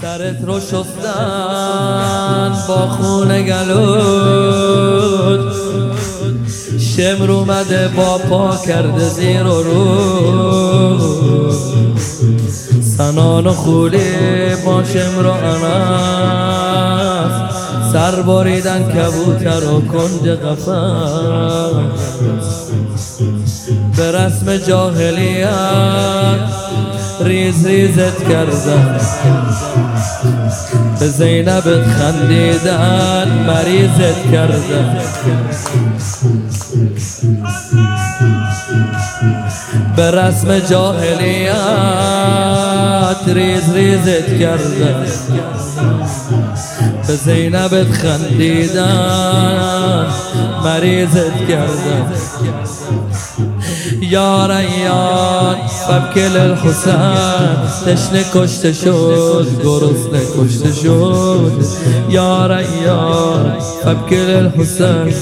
سرت رو شستن با خون گلود. شمر اومده با پا کرده زیر و رو. سنان و خولی با شمر و انس سر باریدن کبوتر و کنج قفن به رسم جاهلیت ریز ریزت کردن به زینبت خندیدن مریضت کردن به رسم جاهلیت ریز ریزت کردن به زینبت خندیدن مریضت کردن یا ریان فبکل الحسین تشنه کشته شد گرسنه کشته شد. یا ریان فبکل الحسین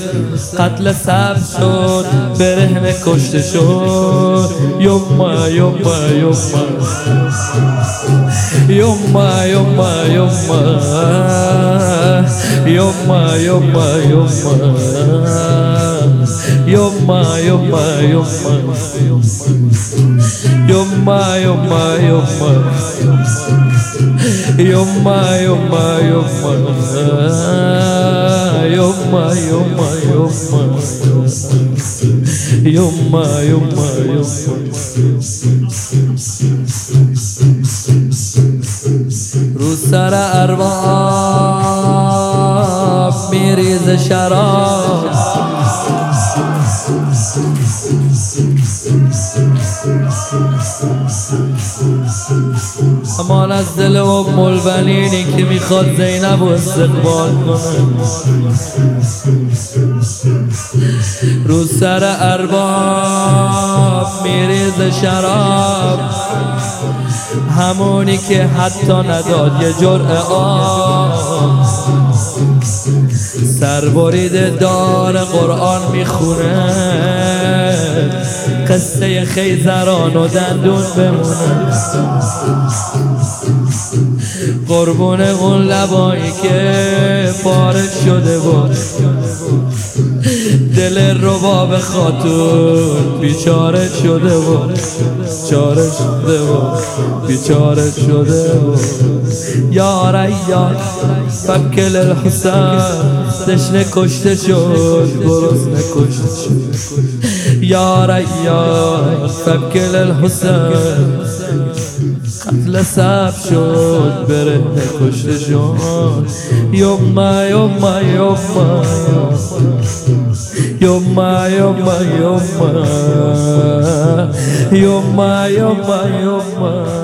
قتل سب شد برهنه کشته شد. یوما یوما یوما یوما یوما یوما Yoma, yoma, yoma Yoma, yoma, yoma Yoma, yoma, yoma Yoma, yoma, yoma Yoma, yoma, yoma سر ارباب میریز شراب امان از دل و ملبنینی که می‌خواد زینب و استقبال کنه. رو سر ارباب میریز شراب. همونی که حتی نداد یه جرعه آب. سربرید دار قرآن می‌خونه. قصه خیزران و دندون بمونه. قربون اون لبایی که پارش شده بود. رباب خاتون بیچاره شده بود چاره شده بود بیچاره شده بود یا ریان فکل الحسین تشنه کشته شد گرسنه کشته شد. یا ریان فکل الحسین قتل سب شد بره کشته شد. یوما یوما یوما Йома, йома, йома, йома, йома, йома.